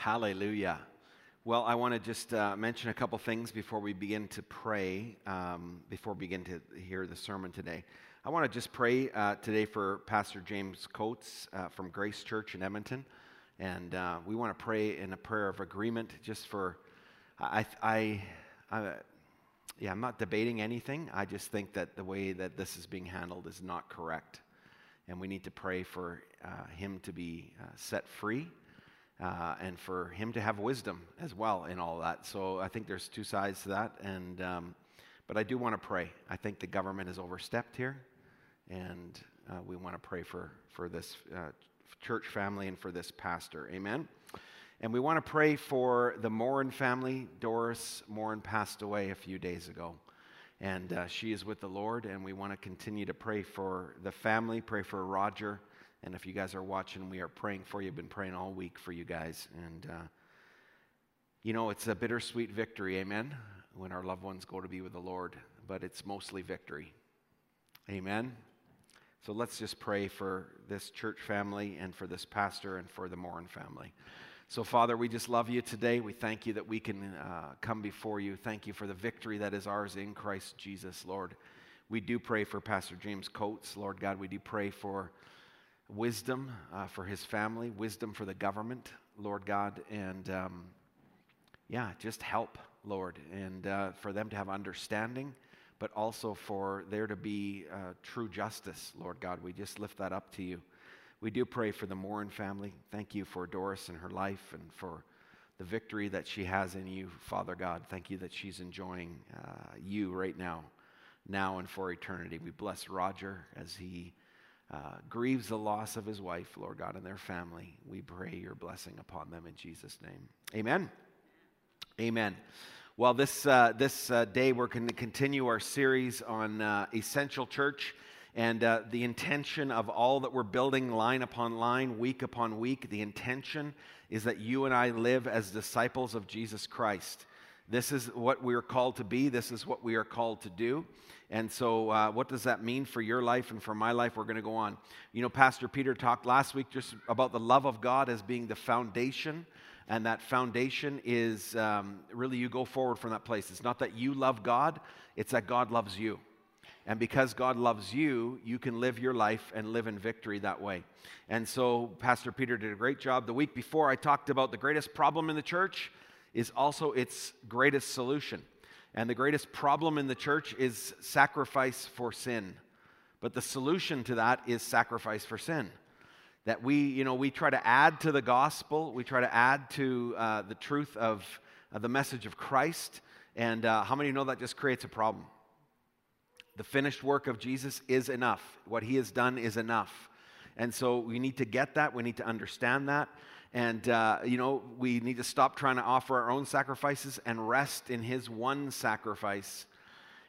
Hallelujah. Well, I want to just uh, mention a couple things before we begin to pray, um, before we begin to hear the sermon today. I want to just pray uh, today for Pastor James Coates uh, from Grace Church in Edmonton. And uh, we want to pray in a prayer of agreement just for, I, I, I, yeah, I'm not debating anything. I just think that the way that this is being handled is not correct. And we need to pray for uh, him to be uh, set free uh, and for him to have wisdom as well in all that. So I think there's two sides to that. And um, but I do want to pray. I think the government has overstepped here, and uh, we want to pray for for this uh, church family and for this pastor. Amen. And we want to pray for the Morin family. Doris Morin passed away a few days ago. And uh, she is with the Lord, and we want to continue to pray for the family, pray for Roger, and if you guys are watching, we are praying for you. I've Been praying all week for you guys. And, uh, you know, it's a bittersweet victory, amen, when our loved ones go to be with the Lord, but it's mostly victory. Amen. So let's just pray for this church family and for this pastor and for the Morin family. So, Father, we just love you today. We thank you that we can uh, come before you. Thank you for the victory that is ours in Christ Jesus, Lord. We do pray for Pastor James Coates, Lord God. We do pray for wisdom uh, for his family, wisdom for the government, Lord God, and um, yeah, just help, Lord, and uh, for them to have understanding, but also for there to be uh, true justice, Lord God. We just lift that up to you. We do pray for the Morin family. Thank you for Doris and her life and for the victory that she has in you, Father God. Thank you that she's enjoying uh, you right now, now and for eternity. We bless Roger as he uh, grieves the loss of his wife, Lord God, and their family. We pray your blessing upon them in Jesus' name. Amen. Amen. Well, this, uh, this uh, day we're going to continue our series on uh, essential church and uh, the intention of all that we're building line upon line, week upon week. The intention is that you and I live as disciples of Jesus Christ. This is what we are called to be, this is what we are called to do. And so, uh, what does that mean for your life and for my life? We're going to go on. You know, Pastor Peter talked last week just about the love of God as being the foundation. And that foundation is um, really you go forward from that place. It's not that you love God, it's that God loves you. And because God loves you, you can live your life and live in victory that way. And so, Pastor Peter did a great job. The week before, I talked about the greatest problem in the church is also its greatest solution. And the greatest problem in the church is sacrifice for sin. But the solution to that is sacrifice for sin. That we, you know, we try to add to the gospel, we try to add to uh, the truth of uh, the message of Christ. And uh, how many know that just creates a problem? The finished work of Jesus is enough. What he has done is enough. And so we need to get that, we need to understand that. And, uh, you know, we need to stop trying to offer our own sacrifices and rest in His one sacrifice.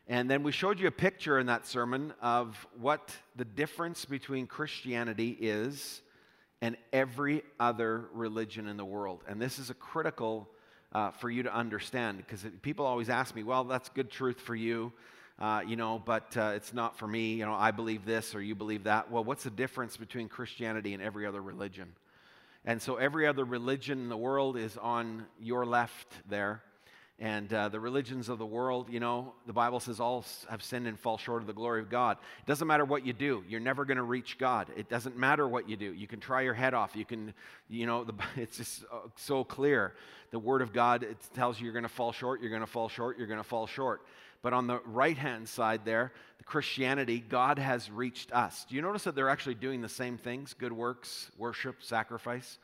And then we showed you a picture in that sermon of what the difference between Christianity is and every other religion in the world. And this is a critical uh, for you to understand because people always ask me, well, that's good truth for you. Uh, you know, but uh, it's not for me. You know, I believe this or you believe that. Well, what's the difference between Christianity and every other religion? And so every other religion in the world is on your left there. And uh, the religions of the world, you know, the Bible says all have sinned and fall short of the glory of God. It doesn't matter what you do, you're never going to reach God. It doesn't matter what you do. You can try your head off. You can, you know, the, it's just uh, so clear. The Word of God it tells you you're going to fall short, you're going to fall short, you're going to fall short. But on the right hand side there, the Christianity, God has reached us. Do you notice that they're actually doing the same things good works, worship, sacrifice?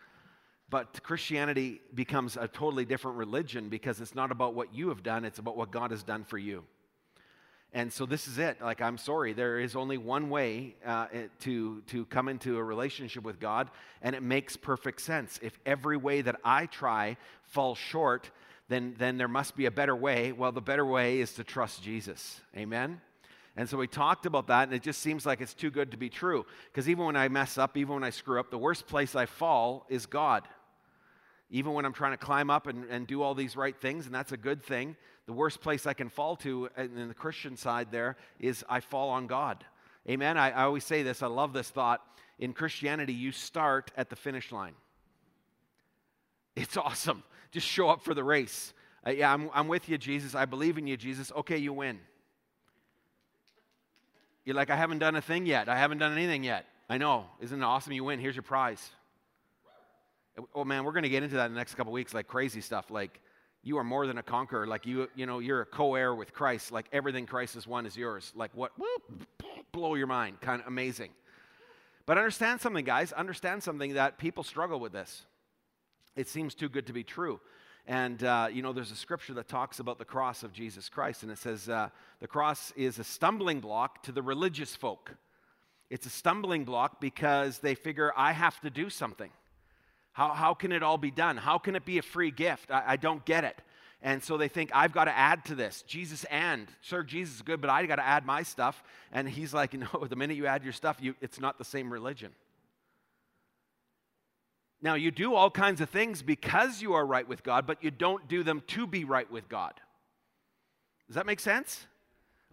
But Christianity becomes a totally different religion because it's not about what you have done, it's about what God has done for you. And so this is it. Like, I'm sorry, there is only one way uh, to, to come into a relationship with God, and it makes perfect sense. If every way that I try falls short, then, then there must be a better way. Well, the better way is to trust Jesus. Amen? And so we talked about that, and it just seems like it's too good to be true. Because even when I mess up, even when I screw up, the worst place I fall is God. Even when I'm trying to climb up and, and do all these right things, and that's a good thing, the worst place I can fall to in the Christian side there is I fall on God. Amen? I, I always say this, I love this thought. In Christianity, you start at the finish line. it's awesome. Just show up for the race. Uh, yeah, I'm, I'm with you, Jesus. I believe in you, Jesus. Okay, you win. You're like, I haven't done a thing yet. I haven't done anything yet. I know. Isn't it awesome? You win. Here's your prize. Oh man, we're going to get into that in the next couple weeks, like crazy stuff. Like you are more than a conqueror. Like you, you know, you're a co-heir with Christ. Like everything Christ has won is yours. Like what? Whoop, blow your mind. Kind of amazing. But understand something, guys. Understand something that people struggle with this. It seems too good to be true. And, uh, you know, there's a scripture that talks about the cross of Jesus Christ, and it says uh, the cross is a stumbling block to the religious folk. It's a stumbling block because they figure, I have to do something. How, how can it all be done? How can it be a free gift? I, I don't get it. And so they think, I've got to add to this. Jesus and, sir, Jesus is good, but I got to add my stuff. And he's like, no, the minute you add your stuff, you, it's not the same religion. Now, you do all kinds of things because you are right with God, but you don't do them to be right with God. Does that make sense?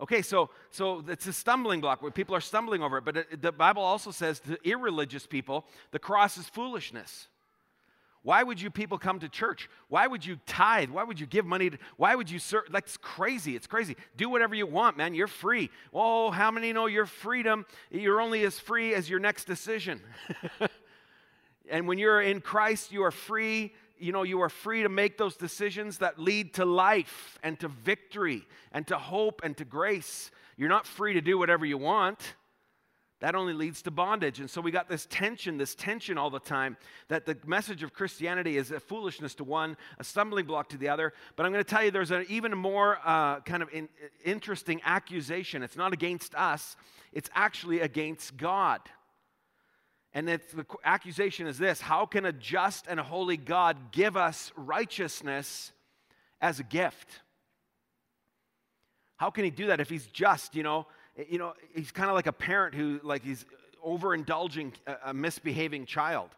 Okay, so so it's a stumbling block where people are stumbling over it, but it, the Bible also says to irreligious people, the cross is foolishness. Why would you people come to church? Why would you tithe? Why would you give money? To, why would you serve? That's crazy. It's crazy. Do whatever you want, man. You're free. Oh, how many know your freedom? You're only as free as your next decision. And when you're in Christ, you are free. You know, you are free to make those decisions that lead to life and to victory and to hope and to grace. You're not free to do whatever you want. That only leads to bondage. And so we got this tension, this tension all the time that the message of Christianity is a foolishness to one, a stumbling block to the other. But I'm going to tell you there's an even more uh, kind of in, interesting accusation. It's not against us, it's actually against God. And the accusation is this How can a just and holy God give us righteousness as a gift? How can he do that if he's just, you know? You know, he's kind of like a parent who, like, he's overindulging a, a misbehaving child.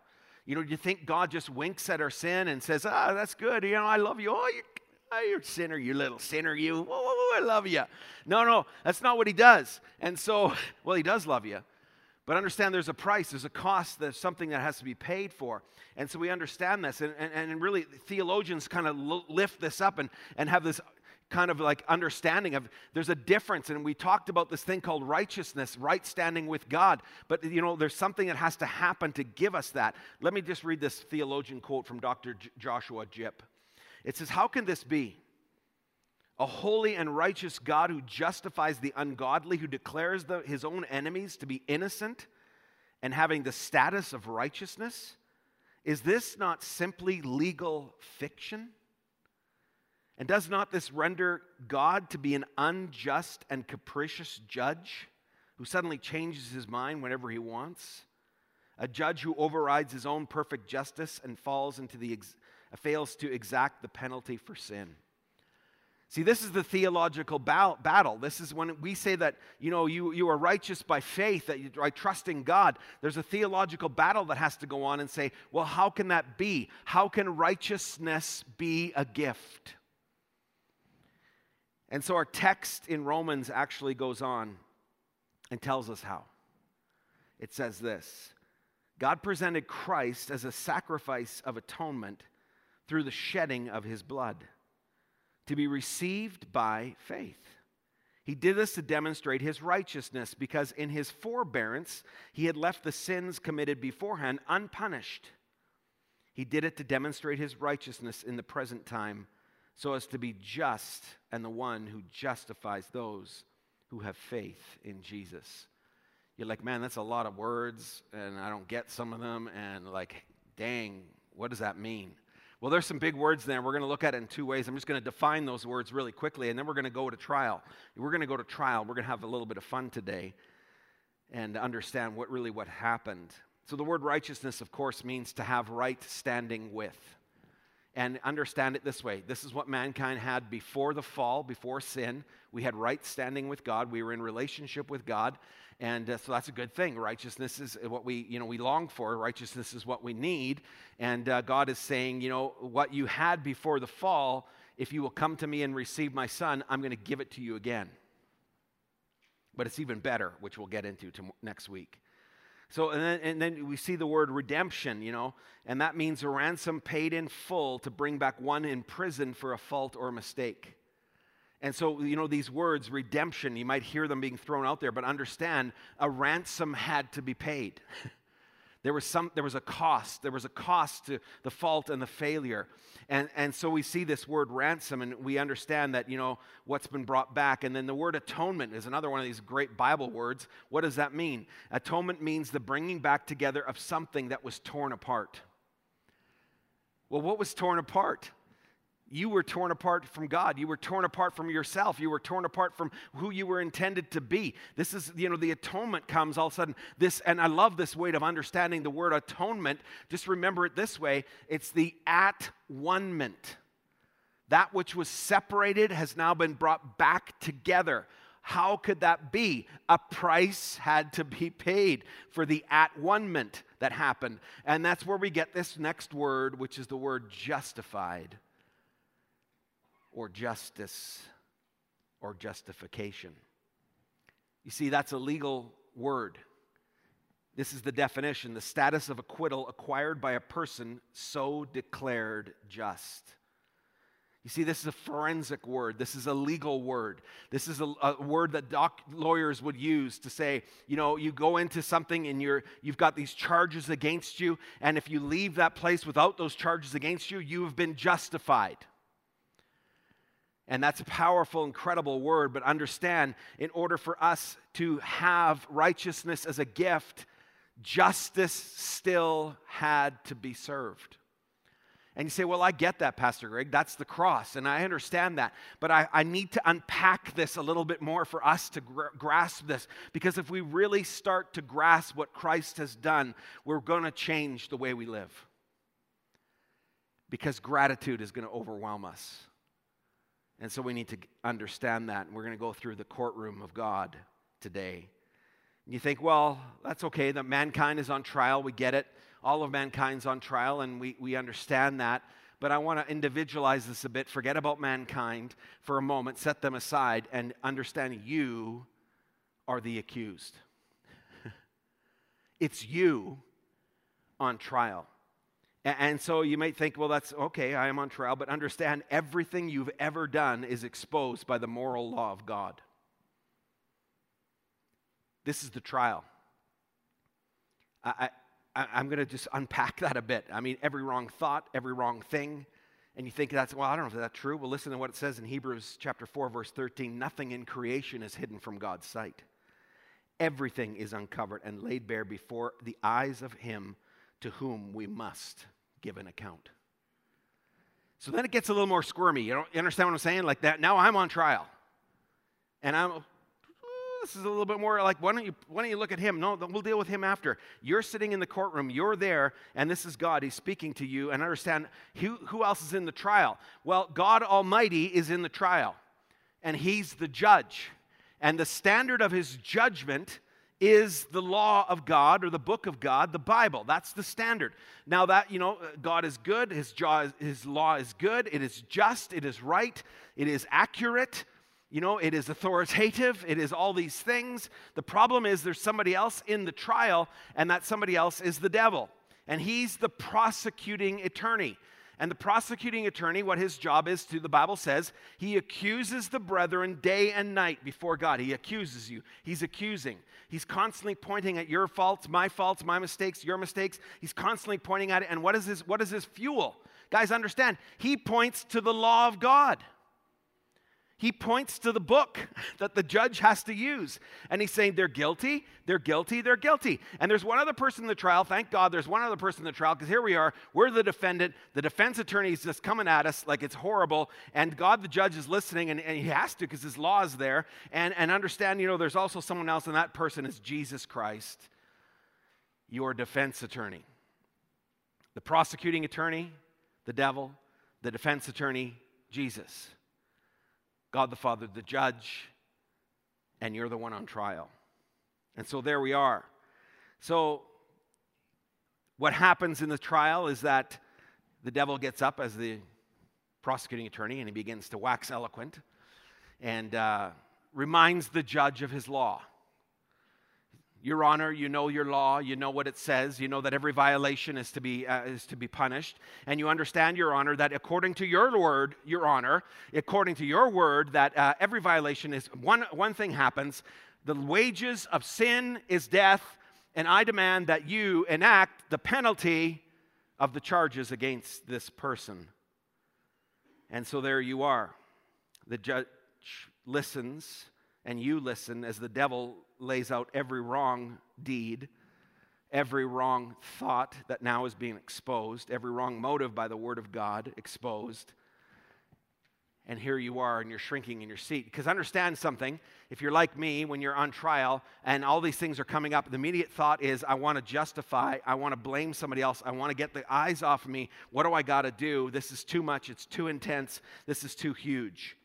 You know, do you think God just winks at our sin and says, Ah, that's good. You know, I love you. Oh, you, oh, you're a sinner, you little sinner, you. Oh, I love you. No, no, that's not what he does. And so, well, he does love you. But understand there's a price, there's a cost, there's something that has to be paid for. And so we understand this. And, and, and really, theologians kind of lift this up and, and have this kind of like understanding of there's a difference. And we talked about this thing called righteousness right standing with god. But you know there's something that has to happen to give us that. Let me just read this theologian quote from dr J- joshua jipp it says how can this be a holy and righteous God who justifies the ungodly, who declares the, his own enemies to be innocent and having the status of righteousness? Is this not simply legal fiction? And does not this render God to be an unjust and capricious judge who suddenly changes his mind whenever he wants? A judge who overrides his own perfect justice and falls into the ex- fails to exact the penalty for sin. See, this is the theological battle. This is when we say that, you know, you, you are righteous by faith, that you by trusting God. There's a theological battle that has to go on and say, well, how can that be? How can righteousness be a gift? And so our text in Romans actually goes on and tells us how. It says this God presented Christ as a sacrifice of atonement through the shedding of his blood to be received by faith. He did this to demonstrate his righteousness because in his forbearance he had left the sins committed beforehand unpunished. He did it to demonstrate his righteousness in the present time so as to be just and the one who justifies those who have faith in Jesus. You're like, man, that's a lot of words and I don't get some of them. And like, dang, what does that mean? Well, there's some big words there. We're going to look at it in two ways. I'm just going to define those words really quickly, and then we're going to go to trial. We're going to go to trial. We're going to have a little bit of fun today and understand what really what happened. So the word righteousness, of course, means to have right standing with. And understand it this way this is what mankind had before the fall, before sin. We had right standing with God. We were in relationship with God. And uh, so that's a good thing. Righteousness is what we, you know, we long for. Righteousness is what we need. And uh, God is saying, you know, what you had before the fall, if you will come to me and receive my son, I'm going to give it to you again. But it's even better, which we'll get into to next week. So, and then, and then we see the word redemption, you know, and that means a ransom paid in full to bring back one in prison for a fault or mistake. And so, you know, these words, redemption, you might hear them being thrown out there, but understand a ransom had to be paid. there, was some, there was a cost. There was a cost to the fault and the failure. And, and so we see this word ransom and we understand that, you know, what's been brought back. And then the word atonement is another one of these great Bible words. What does that mean? Atonement means the bringing back together of something that was torn apart. Well, what was torn apart? You were torn apart from God. You were torn apart from yourself. You were torn apart from who you were intended to be. This is, you know, the atonement comes all of a sudden. This, and I love this way of understanding the word atonement. Just remember it this way it's the at one ment. That which was separated has now been brought back together. How could that be? A price had to be paid for the at one ment that happened. And that's where we get this next word, which is the word justified or justice or justification. You see, that's a legal word. This is the definition the status of acquittal acquired by a person so declared just. You see, this is a forensic word. This is a legal word. This is a, a, word that doc lawyers would use to say, you know, you go into something and you're, you've got these charges against you, and if you leave that place without those charges against you, you have been justified. And that's a powerful, incredible word. But understand, in order for us to have righteousness as a gift, justice still had to be served. And you say, Well, I get that, Pastor Greg. That's the cross. And I understand that. But I, I need to unpack this a little bit more for us to gr- grasp this. Because if we really start to grasp what Christ has done, we're going to change the way we live. Because gratitude is going to overwhelm us. And so we need to understand that. And we're going to go through the courtroom of God today. And you think, well, that's okay, that mankind is on trial. We get it. All of mankind's on trial, and we, we understand that. But I want to individualize this a bit. Forget about mankind for a moment, set them aside, and understand you are the accused. it's you on trial. And so you might think, well, that's okay, I am on trial, but understand everything you've ever done is exposed by the moral law of God. This is the trial. I, I'm going to just unpack that a bit. I mean, every wrong thought, every wrong thing. And you think that's, well, I don't know if that's true. Well, listen to what it says in Hebrews chapter 4, verse 13. Nothing in creation is hidden from God's sight. Everything is uncovered and laid bare before the eyes of Him to whom we must give an account. So then it gets a little more squirmy. You, you understand what I'm saying? Like that. Now I'm on trial. And I'm, this is a little bit more like, why don't, you, why don't you look at him? No, we'll deal with him after. You're sitting in the courtroom, you're there, and this is God. He's speaking to you, and understand who, who else is in the trial? Well, God Almighty is in the trial, and He's the judge. And the standard of His judgment is the law of God or the book of God, the Bible. That's the standard. Now that, you know, God is good, his, jaw, his law is good, it is just, it is right, it is accurate, you know, it is authoritative, it is all these things. The problem is there's somebody else in the trial, and that somebody else is the devil. And he's the prosecuting attorney. And the prosecuting attorney, what his job is to, the Bible says, he accuses the brethren day and night before God. He accuses you. He's accusing. He's constantly pointing at your faults, my faults, my mistakes, your mistakes. He's constantly pointing at it. And what is his, what is his fuel? Guys, understand, he points to the law of God. He points to the book that the judge has to use. And he's saying, they're guilty, they're guilty, they're guilty. And there's one other person in the trial. Thank God there's one other person in the trial because here we are. We're the defendant. The defense attorney is just coming at us like it's horrible. And God, the judge, is listening. And, and he has to because his law is there. And, and understand, you know, there's also someone else, and that person is Jesus Christ, your defense attorney. The prosecuting attorney, the devil. The defense attorney, Jesus. God the Father, the judge, and you're the one on trial. And so there we are. So, what happens in the trial is that the devil gets up as the prosecuting attorney and he begins to wax eloquent and uh, reminds the judge of his law. Your Honor, you know your law, you know what it says, you know that every violation is to be, uh, is to be punished, and you understand, Your Honor, that according to your word, Your Honor, according to your word, that uh, every violation is one, one thing happens the wages of sin is death, and I demand that you enact the penalty of the charges against this person. And so there you are. The judge listens, and you listen as the devil lays out every wrong deed, every wrong thought that now is being exposed, every wrong motive by the Word of God exposed. And here you are, and you're shrinking in your seat. Because understand something if you're like me, when you're on trial and all these things are coming up, the immediate thought is, I want to justify, I want to blame somebody else, I want to get the eyes off of me. What do I got to do? This is too much, it's too intense, this is too huge.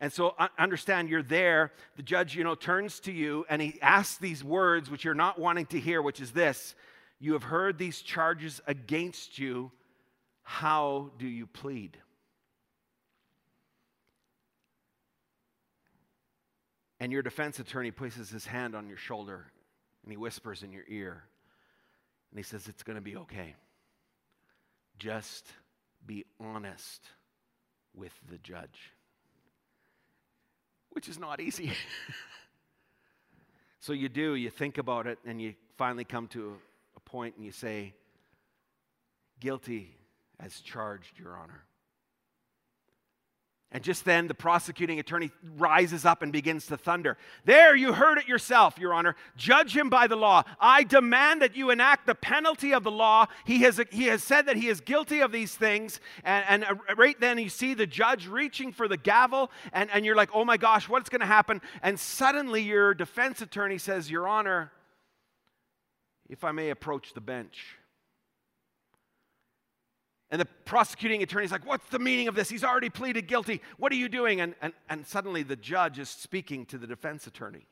And so understand you're there. The judge, you know, turns to you and he asks these words which you're not wanting to hear, which is this You have heard these charges against you. How do you plead? And your defense attorney places his hand on your shoulder and he whispers in your ear. And he says, It's going to be okay. Just be honest with the judge which is not easy. so you do, you think about it, and you finally come to a point and you say, Guilty as charged, Your Honor. And just then, the prosecuting attorney rises up and begins to thunder. There, you heard it yourself, Your Honor. Judge him by the law. I demand that you enact the penalty of the law. He has, he has said that he is guilty of these things. And, and uh, right then, you see the judge reaching for the gavel, and, and you're like, oh my gosh, what's going to happen? And suddenly, your defense attorney says, Your Honor, if I may approach the bench. And the prosecuting attorney is like, What's the meaning of this? He's already pleaded guilty. What are you doing? And, and, and suddenly the judge is speaking to the defense attorney.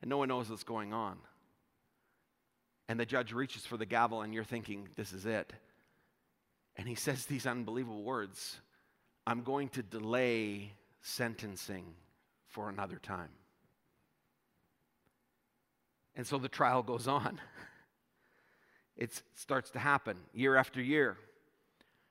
And no one knows what's going on. And the judge reaches for the gavel, and you're thinking, This is it. And he says these unbelievable words I'm going to delay sentencing for another time. And so the trial goes on. it starts to happen year after year,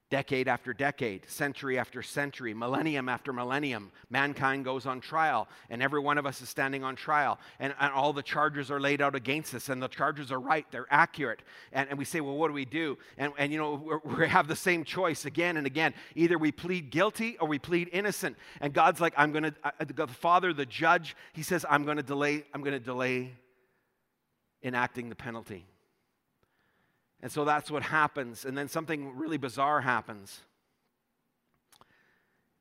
decade after decade, century after century, millennium after millennium. Mankind goes on trial, and every one of us is standing on trial, and, and all the charges are laid out against us, and the charges are right, they're accurate. And, and we say, Well, what do we do? And, and you know, we have the same choice again and again. Either we plead guilty or we plead innocent. And God's like, I'm going to, the Father, the judge, he says, I'm going to delay, I'm going to delay enacting the penalty. And so that's what happens. And then something really bizarre happens.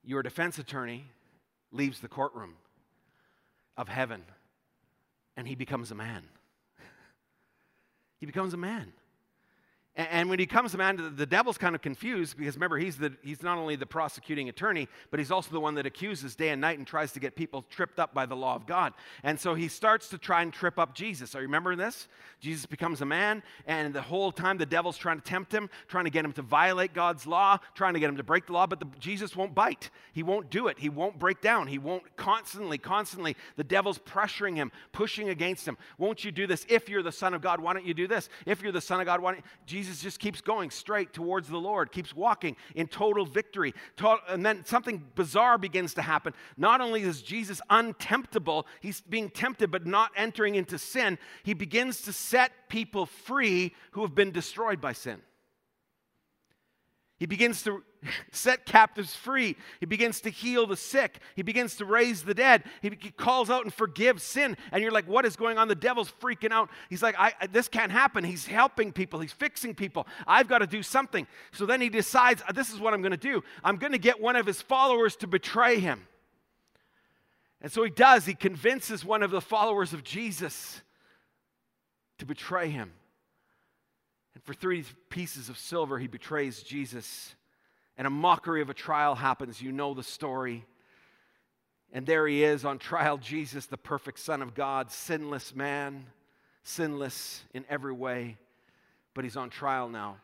Your defense attorney leaves the courtroom of heaven and he becomes a man. he becomes a man. And when he comes man, the devil's kind of confused because remember, he's, the, he's not only the prosecuting attorney, but he's also the one that accuses day and night and tries to get people tripped up by the law of God. And so he starts to try and trip up Jesus. Are you remembering this? Jesus becomes a man, and the whole time the devil's trying to tempt him, trying to get him to violate God's law, trying to get him to break the law, but the, Jesus won't bite. He won't do it. He won't break down. He won't constantly, constantly, the devil's pressuring him, pushing against him. Won't you do this? If you're the Son of God, why don't you do this? If you're the Son of God, why don't Jesus Jesus just keeps going straight towards the Lord, keeps walking in total victory. And then something bizarre begins to happen. Not only is Jesus untemptable, he's being tempted but not entering into sin, he begins to set people free who have been destroyed by sin. He begins to set captives free. He begins to heal the sick. He begins to raise the dead. He calls out and forgives sin. And you're like, what is going on? The devil's freaking out. He's like, I, this can't happen. He's helping people, he's fixing people. I've got to do something. So then he decides, uh, this is what I'm going to do. I'm going to get one of his followers to betray him. And so he does. He convinces one of the followers of Jesus to betray him. And for three pieces of silver, he betrays Jesus. And a mockery of a trial happens. You know the story. And there he is on trial, Jesus, the perfect Son of God, sinless man, sinless in every way. But he's on trial now.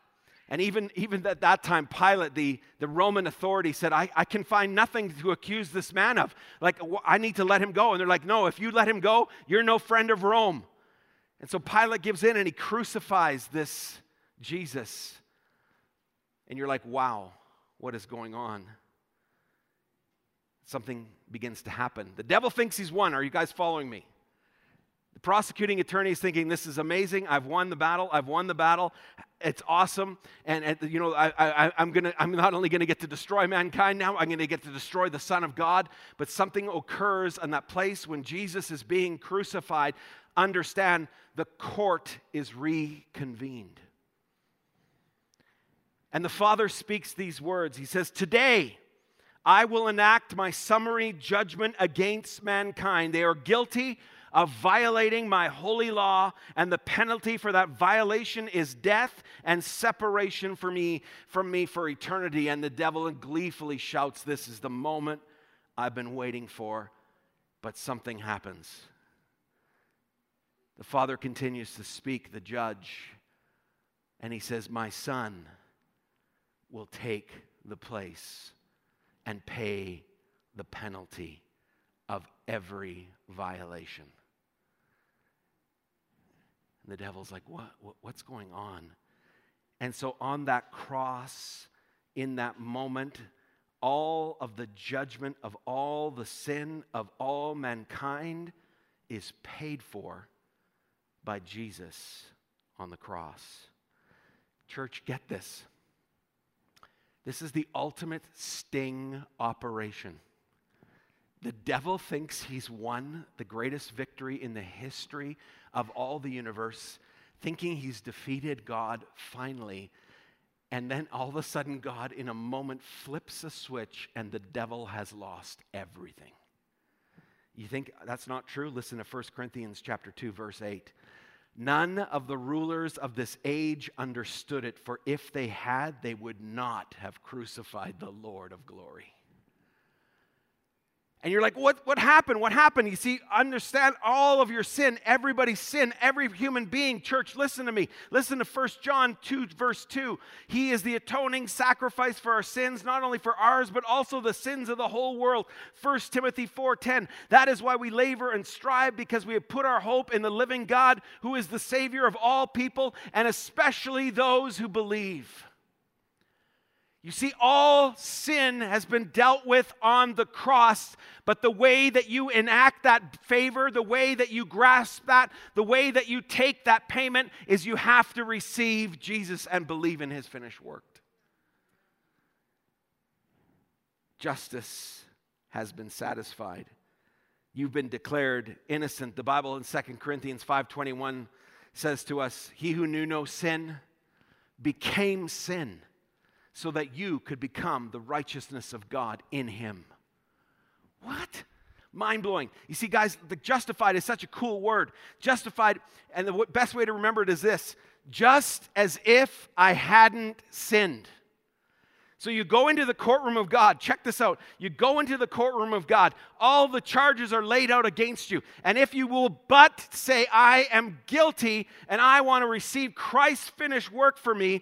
And even, even at that time, Pilate, the, the Roman authority, said, I, I can find nothing to accuse this man of. Like, I need to let him go. And they're like, No, if you let him go, you're no friend of Rome. And so Pilate gives in and he crucifies this Jesus. And you're like, Wow, what is going on? Something begins to happen. The devil thinks he's won. Are you guys following me? The prosecuting attorney is thinking, This is amazing. I've won the battle. I've won the battle. It's awesome. And, and you know, I, I'm, gonna, I'm not only going to get to destroy mankind now, I'm going to get to destroy the Son of God. But something occurs in that place when Jesus is being crucified. Understand the court is reconvened. And the Father speaks these words He says, Today, I will enact my summary judgment against mankind. They are guilty of violating my holy law, and the penalty for that violation is death and separation for me from me for eternity. And the devil gleefully shouts, This is the moment I've been waiting for. But something happens. The father continues to speak, the judge, and he says, My son will take the place and pay the penalty of every violation. And the devil's like, what, what, What's going on? And so on that cross, in that moment, all of the judgment of all the sin of all mankind is paid for by Jesus on the cross. Church, get this. This is the ultimate sting operation. The devil thinks he's won the greatest victory in the history of all the universe, thinking he's defeated God finally. And then all of a sudden, God, in a moment, flips a switch and the devil has lost everything. You think that's not true? Listen to 1 Corinthians chapter 2 verse 8. None of the rulers of this age understood it, for if they had, they would not have crucified the Lord of glory. And you're like, what, what happened? What happened? You see, understand all of your sin, everybody's sin, every human being. Church, listen to me. Listen to 1 John 2, verse 2. He is the atoning sacrifice for our sins, not only for ours, but also the sins of the whole world. 1 Timothy 4:10. That is why we labor and strive, because we have put our hope in the living God, who is the Savior of all people, and especially those who believe. You see, all sin has been dealt with on the cross, but the way that you enact that favor, the way that you grasp that, the way that you take that payment is you have to receive Jesus and believe in his finished work. Justice has been satisfied. You've been declared innocent. The Bible in 2 Corinthians 5:21 says to us, "He who knew no sin became sin." So that you could become the righteousness of God in him. What? Mind blowing. You see, guys, the justified is such a cool word. Justified, and the best way to remember it is this just as if I hadn't sinned. So you go into the courtroom of God. Check this out. You go into the courtroom of God. All the charges are laid out against you. And if you will but say, I am guilty and I want to receive Christ's finished work for me,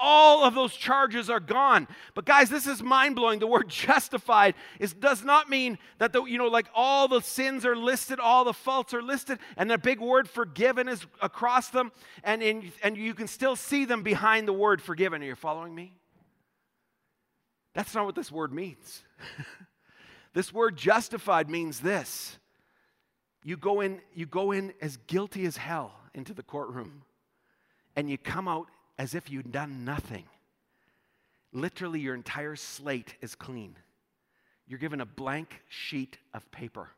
all of those charges are gone. But guys, this is mind blowing. The word justified is, does not mean that the, you know like all the sins are listed, all the faults are listed, and the big word forgiven is across them, and in, and you can still see them behind the word forgiven. Are you following me? That's not what this word means. this word justified means this. You go in, you go in as guilty as hell into the courtroom, and you come out as if you'd done nothing. Literally, your entire slate is clean. You're given a blank sheet of paper.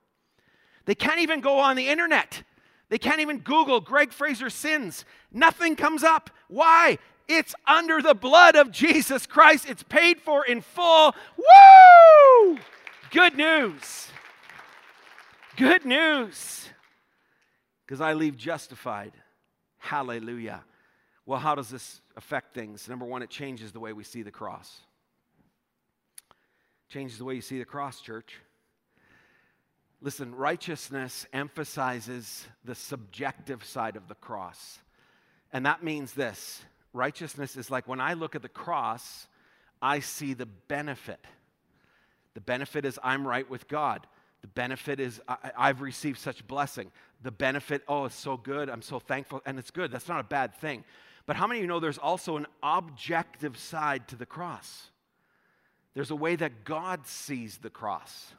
They can't even go on the internet. They can't even Google Greg Fraser sins. Nothing comes up. Why? It's under the blood of Jesus Christ. It's paid for in full. Woo! Good news. Good news. Because I leave justified. Hallelujah. Well, how does this affect things? Number one, it changes the way we see the cross. Changes the way you see the cross, church. Listen, righteousness emphasizes the subjective side of the cross. And that means this Righteousness is like when I look at the cross, I see the benefit. The benefit is I'm right with God. The benefit is I, have received such blessing. The benefit, oh, it's so good. I'm so thankful. And it's good. That's not a bad thing. But how many of you know there's also an objective side to the cross? There's a way that God sees the cross.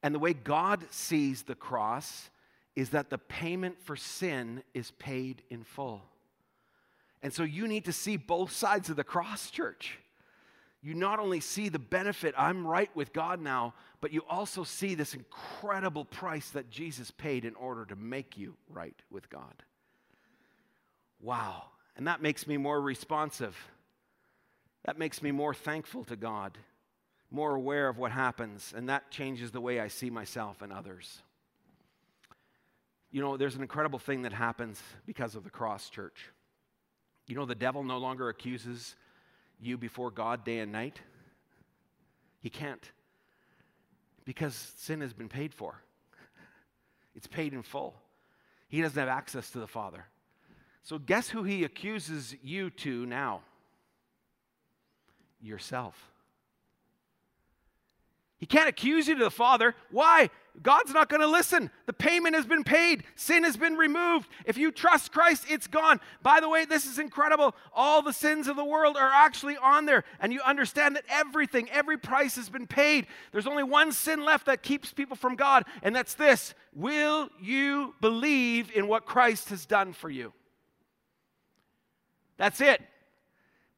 And the way God sees the cross is that the payment for sin is paid in full. And so you need to see both sides of the cross, church. You not only see the benefit, I'm right with God now, but you also see this incredible price that Jesus paid in order to make you right with God. Wow. And that makes me more responsive. That makes me more thankful to God, more aware of what happens, and that changes the way I see myself and others. You know, there's an incredible thing that happens because of the cross, church. You know, the devil no longer accuses you before God day and night. He can't because sin has been paid for, it's paid in full. He doesn't have access to the Father. So, guess who he accuses you to now? Yourself. He can't accuse you to the Father. Why? God's not going to listen. The payment has been paid, sin has been removed. If you trust Christ, it's gone. By the way, this is incredible. All the sins of the world are actually on there, and you understand that everything, every price has been paid. There's only one sin left that keeps people from God, and that's this Will you believe in what Christ has done for you? That's it.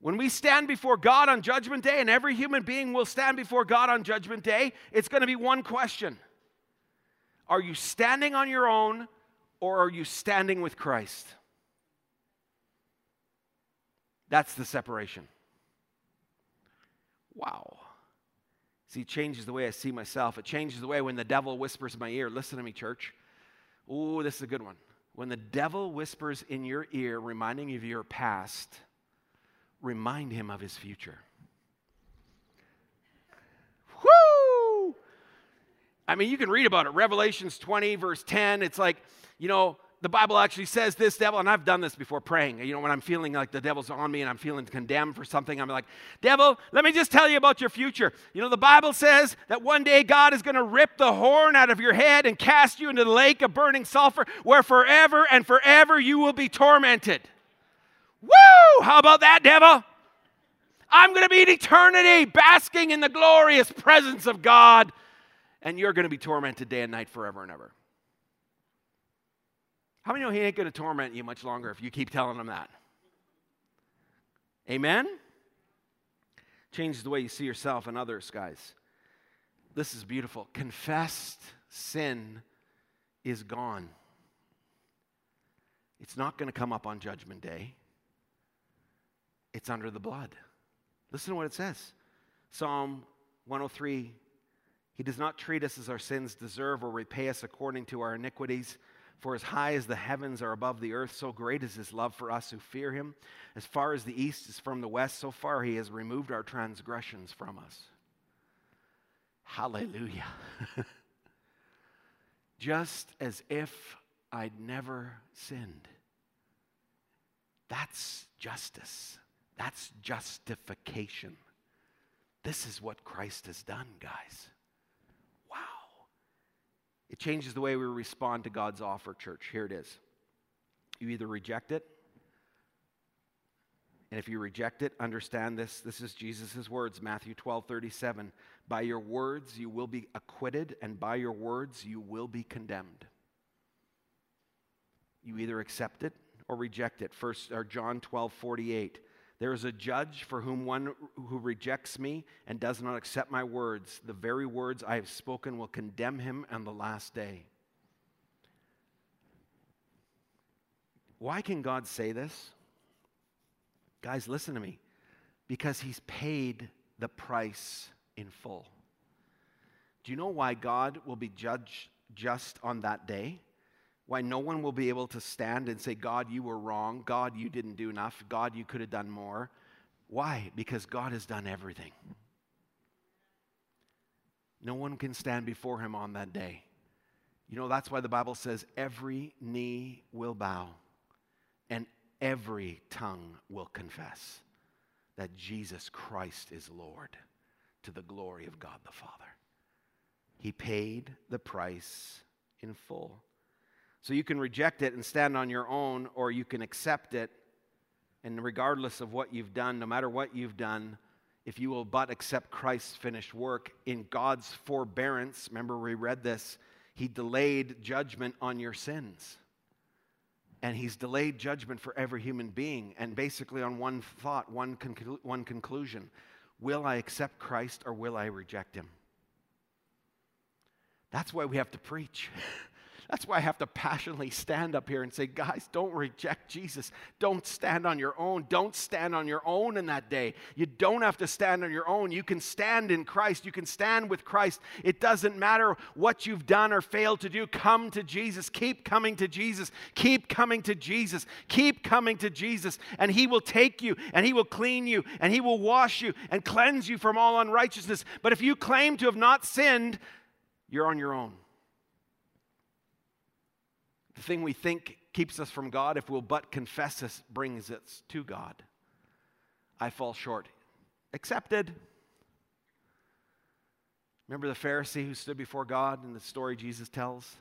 When we stand before God on Judgment Day, and every human being will stand before God on Judgment Day, it's going to be one question Are you standing on your own, or are you standing with Christ? That's the separation. Wow. See, it changes the way I see myself. It changes the way when the devil whispers in my ear, listen to me, church. Oh, this is a good one. When the devil whispers in your ear, reminding you of your past, remind him of his future. Woo! I mean, you can read about it. Revelations 20, verse 10. It's like, you know, the Bible actually says this devil, and I've done this before praying. You know, when I'm feeling like the devil's on me and I'm feeling condemned for something, I'm like, Devil, let me just tell you about your future. You know, the Bible says that one day God is going to rip the horn out of your head and cast you into the lake of burning sulfur, where forever and forever you will be tormented. Woo! How about that, devil? I'm going to be in eternity basking in the glorious presence of God, and you're going to be tormented day and night forever and ever. How many know he ain't going to torment you much longer if you keep telling him that? Amen? Changes the way you see yourself and others, guys. This is beautiful. Confessed sin is gone. It's not going to come up on Judgment Day. It's under the blood. Listen to what it says Psalm 103 He does not treat us as our sins deserve or repay us according to our iniquities. For as high as the heavens are above the earth, so great is his love for us who fear him. As far as the east is from the west, so far he has removed our transgressions from us. Hallelujah. Just as if I'd never sinned. That's justice. That's justification. This is what Christ has done, guys. It changes the way we respond to God's offer, church. Here it is. You either reject it, and if you reject it, understand this. This is Jesus' words, Matthew 12 37. By your words you will be acquitted, and by your words you will be condemned. You either accept it or reject it. First, or John 12 48. There is a judge for whom one who rejects me and does not accept my words. The very words I have spoken will condemn him on the last day. Why can God say this? Guys, listen to me. Because he's paid the price in full. Do you know why God will be judged just on that day? Why no one will be able to stand and say, God, you were wrong. God, you didn't do enough. God, you could have done more. Why? Because God has done everything. No one can stand before him on that day. You know, that's why the Bible says every knee will bow and every tongue will confess that Jesus Christ is Lord to the glory of God the Father. He paid the price in full. So you can reject it and stand on your own, or you can accept it. And regardless of what you've done, no matter what you've done, if you will but accept Christ's finished work in God's forbearance, remember we read this, He delayed judgment on your sins. And He's delayed judgment for every human being. And basically, on one thought, one, conclu- one conclusion Will I accept Christ or will I reject Him? That's why we have to preach. That's why I have to passionately stand up here and say, guys, don't reject Jesus. Don't stand on your own. Don't stand on your own in that day. You don't have to stand on your own. You can stand in Christ. You can stand with Christ. It doesn't matter what you've done or failed to do. Come to Jesus. Keep coming to Jesus. Keep coming to Jesus. Keep coming to Jesus. And He will take you and He will clean you and He will wash you and cleanse you from all unrighteousness. But if you claim to have not sinned, you're on your own. The thing we think keeps us from God, if we'll but confess us, brings us to God. I fall short. Accepted. Remember the Pharisee who stood before God in the story Jesus tells?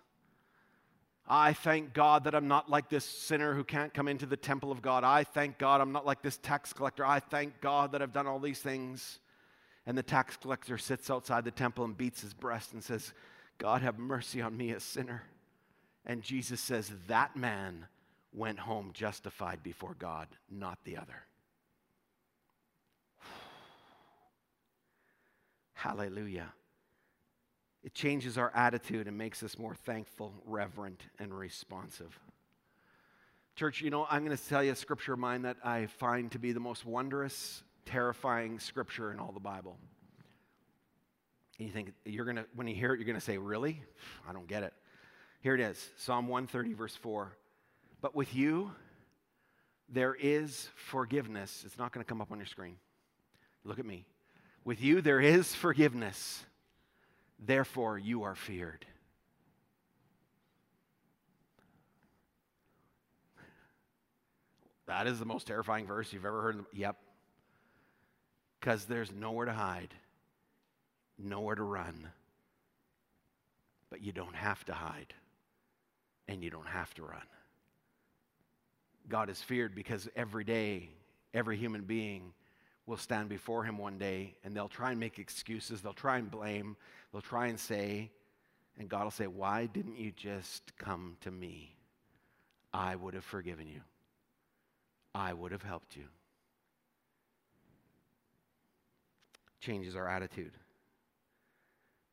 I thank God that I'm not like this sinner who can't come into the temple of God. I thank God I'm not like this tax collector. I thank God that I've done all these things. And the tax collector sits outside the temple and beats his breast and says, God, have mercy on me, a sinner. And Jesus says, That man went home justified before God, not the other. Hallelujah. It changes our attitude and makes us more thankful, reverent, and responsive. Church, you know, I'm going to tell you a scripture of mine that I find to be the most wondrous, terrifying scripture in all the Bible. And you think, you're going to, when you hear it, you're going to say, Really? I don't get it. Here it is Psalm 130, verse 4. But with you, there is forgiveness. It's not going to come up on your screen. Look at me. With you, there is forgiveness. Therefore, you are feared. That is the most terrifying verse you've ever heard. Yep. Because there's nowhere to hide, nowhere to run. But you don't have to hide and you don't have to run. God is feared because every day, every human being will stand before him one day and they'll try and make excuses, they'll try and blame, they'll try and say, and God will say, Why didn't you just come to me? I would have forgiven you, I would have helped you. Changes our attitude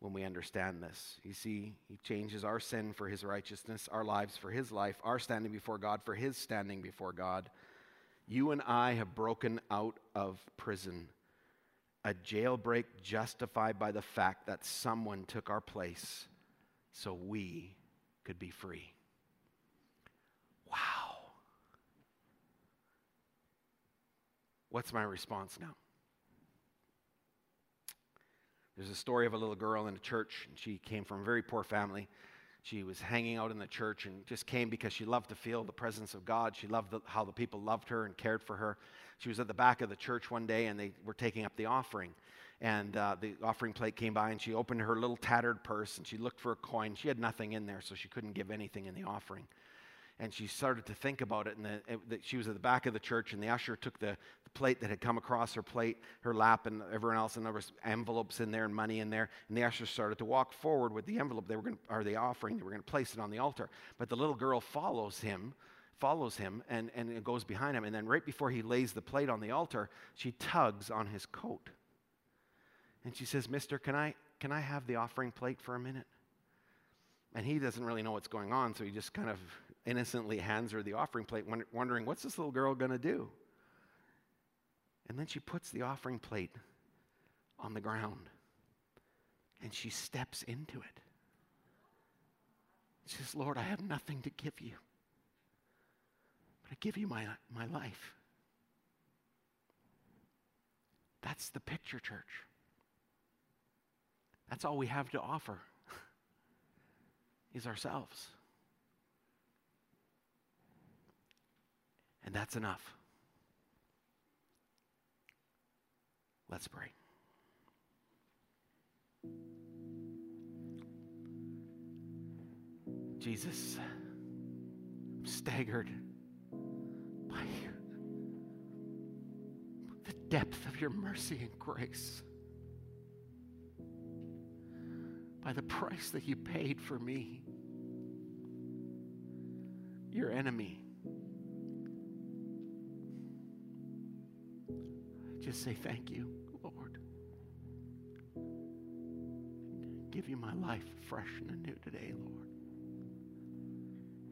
when we understand this. You see, He changes our sin for His righteousness, our lives for His life, our standing before God for His standing before God. You and I have broken out of prison, a jailbreak justified by the fact that someone took our place so we could be free. Wow. What's my response now? There's a story of a little girl in a church, and she came from a very poor family. She was hanging out in the church and just came because she loved to feel the presence of God. She loved the, how the people loved her and cared for her. She was at the back of the church one day, and they were taking up the offering. And uh, the offering plate came by, and she opened her little tattered purse and she looked for a coin. She had nothing in there, so she couldn't give anything in the offering and she started to think about it. And the, it, she was at the back of the church, and the usher took the, the, plate that had come across her plate, her lap, and everyone else, and there was envelopes in there and money in there. And the usher started to walk forward with the envelope they were going, or the offering. They were going to place it on the altar. But the little girl follows him, follows him, and and goes behind him. And then right before he lays the plate on the altar, she tugs on his coat, and she says, "Mister, can I can I have the offering plate for a minute?" And he doesn't really know what's going on, so he just kind of innocently hands her the offering plate, wondering, what's this little girl going to do? And then she puts the offering plate on the ground and she steps into it. She says, Lord, I have nothing to give you, but I give you my, my life. That's the picture, church. That's all we have to offer is ourselves. And that's enough. Let's pray. Jesus, I'm staggered by the depth of your mercy and grace, by the price that you paid for me, your enemy. Just say thank you, Lord. Give you my life fresh and anew today, Lord.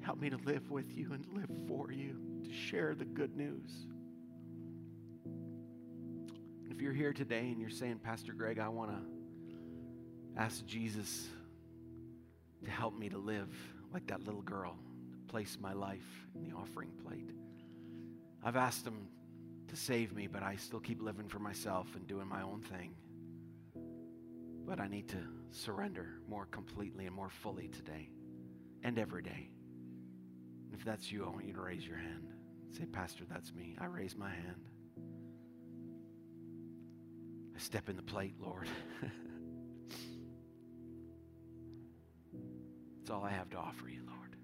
Help me to live with you and live for you, to share the good news. If you're here today and you're saying, Pastor Greg, I want to ask Jesus to help me to live like that little girl, to place my life in the offering plate. I've asked him to save me, but I still keep living for myself and doing my own thing. But I need to surrender more completely and more fully today and every day. If that's you, I want you to raise your hand. Say, Pastor, that's me. I raise my hand. I step in the plate, Lord. It's all I have to offer you, Lord.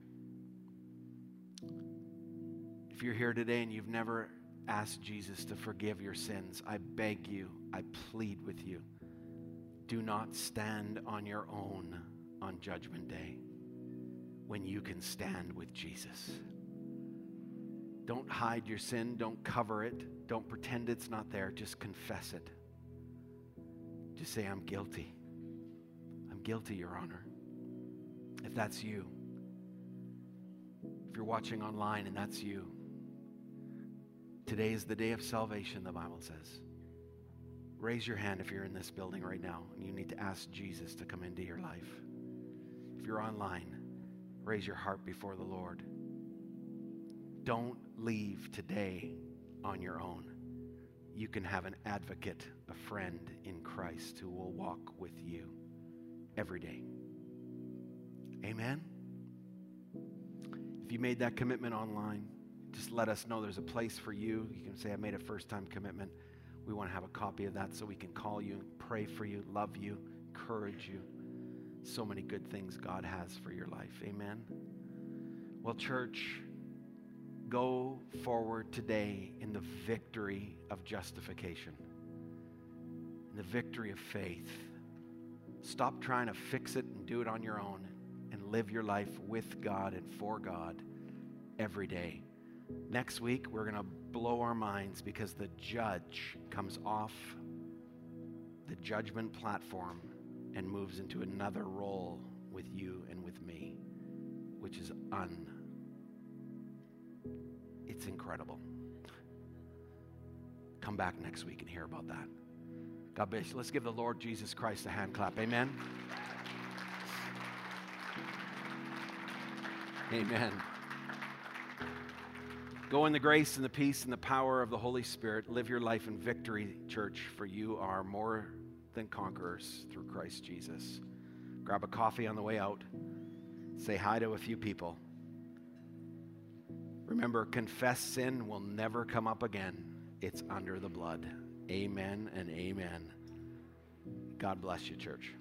If you're here today and you've never asked Jesus to forgive your sins, I beg you, I plead with you, do not stand on your own on Judgment Day when you can stand with Jesus. Don't hide your sin, don't cover it, don't pretend it's not there, just confess it. Just say, I'm guilty. I'm guilty, Your Honor. If that's you, if you're watching online and that's you, today is the day of salvation, the Bible says. Raise your hand if you're in this building right now and you need to ask Jesus to come into your life. If you're online, raise your heart before the Lord. Don't leave today on your own. You can have an advocate, a friend in Christ who will walk with you every day. Amen. If you made that commitment online, just let us know there's a place for you. You can say, I made a first time commitment. We want to have a copy of that so we can call you, pray for you, love you, encourage you so many good things God has for your life. Amen. Well, church, go forward today in the victory of justification, in the victory of faith. Stop trying to fix it and do it on your own and live your life with God and for God every day. Next week, we're going to blow our minds because the judge comes off the judgment platform and moves into another role with you and with me, which is un. It's incredible. Come back next week and hear about that. God bless you. Let's give the Lord Jesus Christ a hand clap. Amen. Amen. Go in the grace and the peace and the power of the Holy Spirit. Live your life in victory, church, for you are more than conquerors through Christ Jesus. Grab a coffee on the way out. Say hi to a few people. Remember, confess sin will never come up again. It's under the blood. Amen and amen. God bless you, church.